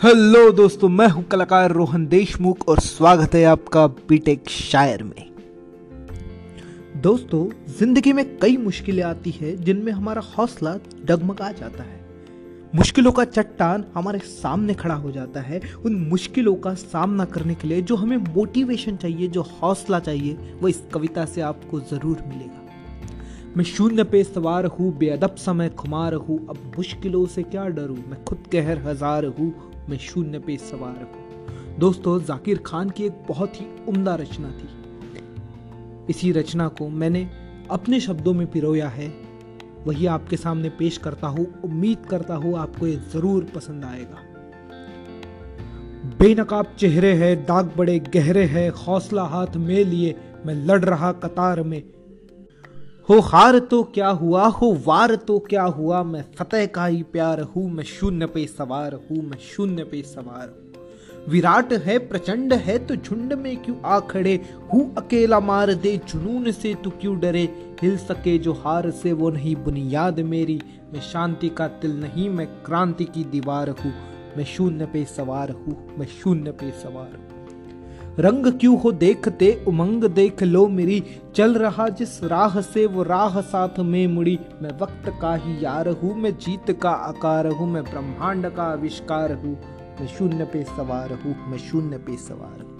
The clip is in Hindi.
हेलो दोस्तों, मैं हूँ कलाकार रोहन देशमुख और स्वागत है आपका बीटेक शायर में। दोस्तों, ज़िंदगी में कई मुश्किलें आती है जिनमें हमारा हौसला डगमगा जाता है। मुश्किलों का चट्टान हमारे सामने खड़ा हो जाता है। उन मुश्किलों का सामना करने के लिए जो हमें मोटिवेशन चाहिए, जो हौसला चाहिए, वो इस कविता से आपको ज़रूर मिलेगा। मैं शून्य पे सवार हूँ, बेअदब समय खुमार हूँ। अब मुश्किलों से क्या डरूं? मैं खुद कहर हज़ार हूँ मैं शून्य पे सवार हूँ दोस्तों, जाकिर खान की एक बहुत ही उम्दा रचना थी। इसी रचना को मैंने अपने शब्दों में पिरोया है। वही आपके सामने पेश करता हूँ, उम्मीद करता हूँ आपको ये ज़रूर पसंद आएगा। बेनकाब चेहरे है, दाग बड़े गहरे है, हौसला हाथ में लिए मैं लड़ रहा कतार में। हो हार तो क्या हुआ, हो वार तो क्या हुआ? मैं फतेह का ही प्यार हूँ, मैं शून्य पे सवार हूँ, मैं शून्य पे सवार हूँ। विराट है, प्रचंड है तो झुंड में क्यों आ खड़े हूँ अकेला मार दे, जुनून से तू क्यों डरे? हिल सके जो हार से, वो नहीं बुनियाद मेरी। मैं शांति का तिल नहीं, मैं क्रांति की दीवार हूँ। मैं शून्य पे सवार हूँ, मैं शून्य पे सवार हूँ। रंग क्यों हो देखते, उमंग देख लो मेरी। चल रहा जिस राह से, वो राह साथ में मुड़ी। मैं वक्त का ही यार हूँ, मैं जीत का आकार हूँ, मैं ब्रह्मांड का आविष्कार हूँ। मैं शून्य पे सवार हूँ, मैं शून्य पे सवार हूँ।